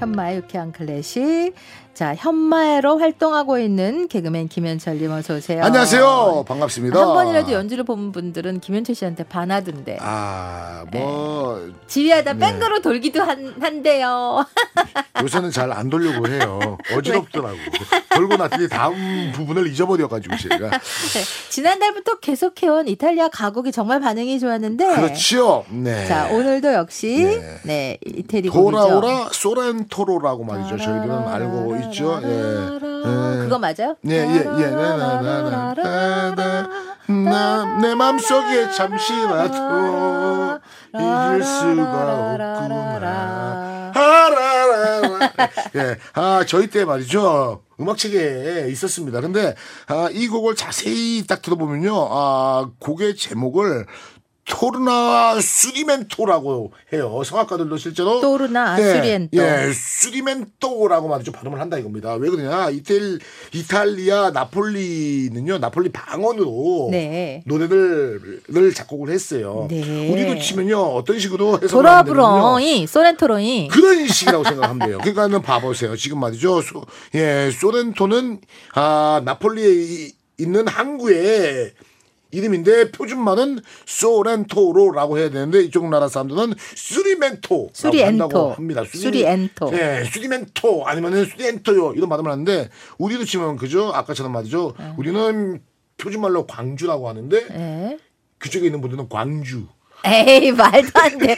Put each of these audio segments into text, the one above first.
현마의 유쾌한 클래식. 자, 현마애로 활동하고 있는 개그맨 김현철님 어서 오세요. 안녕하세요. 반갑습니다. 한 번이라도 연주를 본 분들은 김현철 씨한테 반하던데. 아, 뭐 지휘하다 네. 뺑그로 돌기도 한, 한대요. 요새는 잘 안 돌려고 해요. 어지럽더라고. 돌고 났더니 다음 부분을 잊어버려가지고 제가. 지난달부터 계속해온 이탈리아 가곡이 정말 반응이 좋았는데. 그렇지요. 네. 자, 오늘도 역시 네. 네, 이태리 곡이죠. 돌아오라 소렌토 로라고 말이죠. 저희들은 알고 있죠. 예. 예. 그거 맞아요? 예, 예, 예. 내 맘속에 잠시라도 잊을 수가 없구나. 예. 아, 저희 때 말이죠. 음악책에 있었습니다. 근데, 아, 이 곡을 자세히 딱 들어보면요. 아, 곡의 제목을 토르나 수리멘토라고 해요. 성악가들도 실제로 토르나 예, 수리엔토. 예, 수리멘토라고 말이죠. 발음을 한다 이겁니다. 왜 그러냐? 이탈 이탈리아 나폴리는요. 나폴리 방언으로 네. 노래들을 작곡을 했어요. 네. 우리도 치면요. 어떤 식으로 되냐면요. 도라브롱이 소렌토로이 그런 식이라고 생각하면 돼요. 그러니까는 봐보세요. 지금 말이죠. 소, 예, 소렌토는 아 나폴리에 이- 있는 항구의 이름인데 표준말은 소렌토로라고 해야 되는데 이쪽 나라 사람들은 수리멘토라고 수리엔토. 한다고 합니다. 수리- 수리엔토. 예, 수리멘토 아니면은 수리엔토요 이런 발음을 하는데 우리도 치면 그죠? 아까처럼 말이죠. 우리는 표준말로 광주라고 하는데 네. 그쪽에 있는 분들은 광주. 에이 말도 안 돼.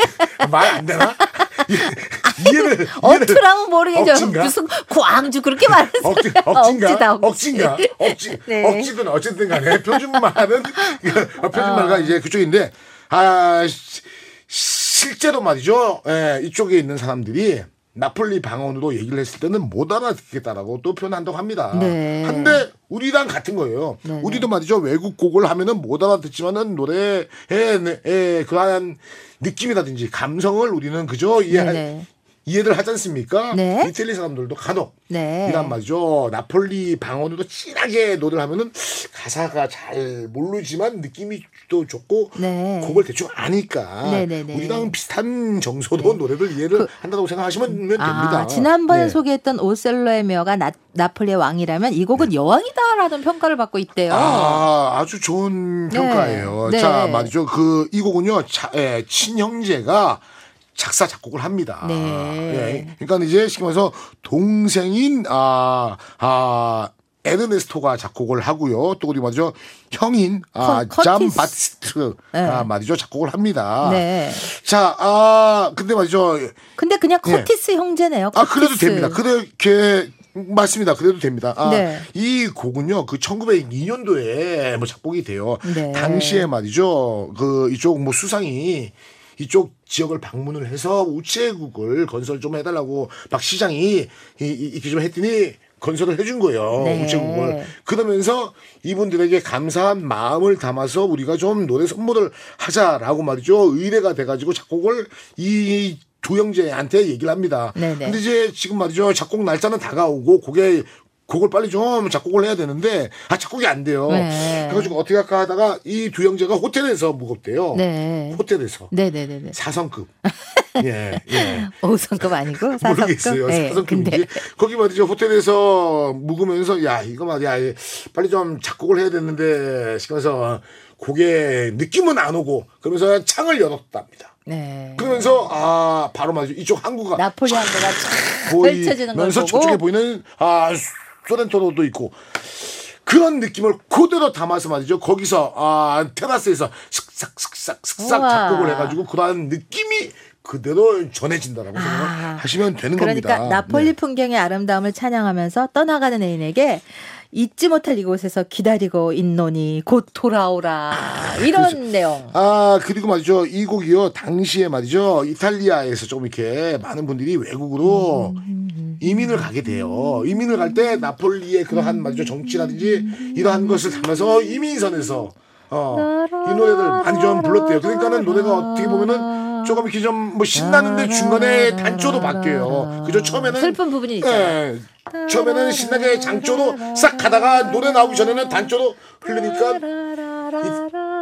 말안 되나? 이해를 어투라면 모르겠죠. 억지인가? 무슨 광주 그렇게 말하세요. 억지? 억지다, 억지. 억진가? 억지, 네. 억지든 어쨌든 간에 표준말은, 표준말과 이제 그쪽인데, 아, 시- 실제로 말이죠. 예, 이쪽에 있는 사람들이 나폴리 방언으로 얘기를 했을 때는 못 알아듣겠다라고 또 표현한다고 합니다. 네. 한데 우리랑 같은 거예요. 네, 네. 우리도 말이죠. 외국 곡을 하면은 못 알아듣지만은 노래의 예, 그러한 느낌이라든지 감성을 우리는 그저 이해 네, 네. 이해를 하지 않습니까? 네. 이태리 사람들도 간혹 네. 이란 말이죠. 나폴리 방언으로 진하게 노래를 하면은 가사가 잘 모르지만 느낌이 또 좋고 네. 곡을 대충 아니까 네네네. 우리랑 비슷한 정서로 노래를 이해를 한다고 생각하시면 됩니다. 아, 지난번에 네. 소개했던 오셀로의 묘가 나, 나폴리의 왕이라면 이 곡은 여왕이다라는 평가를 받고 있대요. 아, 아주 좋은 네. 평가예요. 네. 자, 말이죠. 그, 이 곡은요, 자, 예, 친형제가 작사, 작곡을 합니다. 네. 예, 그러니까 이제 쉽게 말해서 동생인, 아, 아, 에르네스토가 작곡을 하고요. 또 우리 말이죠. 형인, 아, 커- 잠 커티스. 바티스트, 네. 아, 말이죠. 작곡을 합니다. 네. 자, 아, 근데 말이죠. 근데 그냥 커티스 형제네요. 아, 그래도 커티스. 됩니다. 그렇게 맞습니다. 그래도 됩니다. 아, 네. 이 곡은요, 그 1902년도에 뭐 작곡이 돼요. 네. 당시에 말이죠, 그 이쪽 뭐 수상이 이쪽 지역을 방문을 해서 우체국을 건설 좀 해달라고 박 시장이 이- 이- 이렇게 좀 했더니 건설을 해준 거예요. 네. 우체국을. 그러면서 이분들에게 감사한 마음을 담아서 우리가 좀 노래 선물을 하자라고 말이죠. 의뢰가 돼가지고 작곡을 이두 형제한테 얘기를 합니다. 네네. 근데 이제 지금 말이죠. 작곡 날짜는 다가오고 곡에 곡을 빨리 좀 작곡을 해야 되는데 아 작곡이 안 돼요. 네. 그래가지고 어떻게 할까 하다가 이 두 형제가 호텔에서 묵었대요. 네. 호텔에서 네네네네. 4성급. 예, 예. 5성급 아니고 4성급. 모르겠어요. 네. 사성급인지. 근데 거기 말이죠. 호텔에서 묵으면서 야 이거 말이야 이 빨리 좀 작곡을 해야 되는데 싶어서 곡에 느낌은 안 오고 그러면서 창을 열었답니다. 네. 그러면서 아 바로 말이죠. 이쪽 항구가 나폴리 항구가 쫙 펼쳐지는 걸 보이면서 보고 저쪽에 보이는 아 소렌토로도 있고 그런 느낌을 그대로 담아서 말이죠. 거기서 아 테라스에서 슥싹 슥싹 슥싹 우와. 작곡을 해가지고 그러한 느낌이 그대로 전해진다라고 아. 생각하시면 되는 그러니까 겁니다. 나폴리 네. 풍경의 아름다움을 찬양하면서 떠나가는 애인에게 잊지 못할 이곳에서 기다리고 있노니 곧 돌아오라 이런 내용. 아 그리고 말이죠 이 곡이요 당시에 말이죠 이탈리아에서 조금 이렇게 많은 분들이 외국으로 이민을 가게 돼요. 이민을 갈 때 나폴리의 그러한 말이죠. 정치라든지 이러한 것을 담아서 이민선에서 어, 이 노래들 많이 좀 불렀대요. 그러니까는 노래가 어떻게 보면은 조금 이렇게 좀 뭐 신나는데 중간에 단조도 바뀌어요. 그죠? 처음에는 슬픈 부분이 있잖아요. 예, 처음에는 신나게 장조로 싹 가다가 노래 나오기 전에는 단조로 흐르니까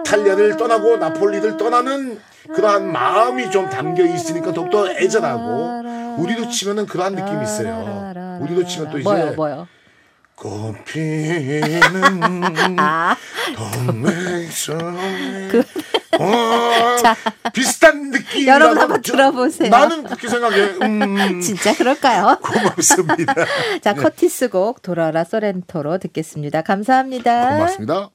이탈리아를 떠나고 나폴리를 떠나는 그러한 마음이 좀 담겨 있으니까 더욱더 애절하고 우리도 치면은 그러한 느낌이 있어요. 우리도 치면 또 이제 뭐요, 뭐요? 꽃피는 아, 동맥섬에 그- 어, 비슷한 느낌. 여러분 한번 들어보세요. 나는 그렇게 생각해. 음, 진짜 그럴까요? 고맙습니다. 자, 커티스 곡 돌아라 소렌토로 듣겠습니다. 감사합니다. 고맙습니다.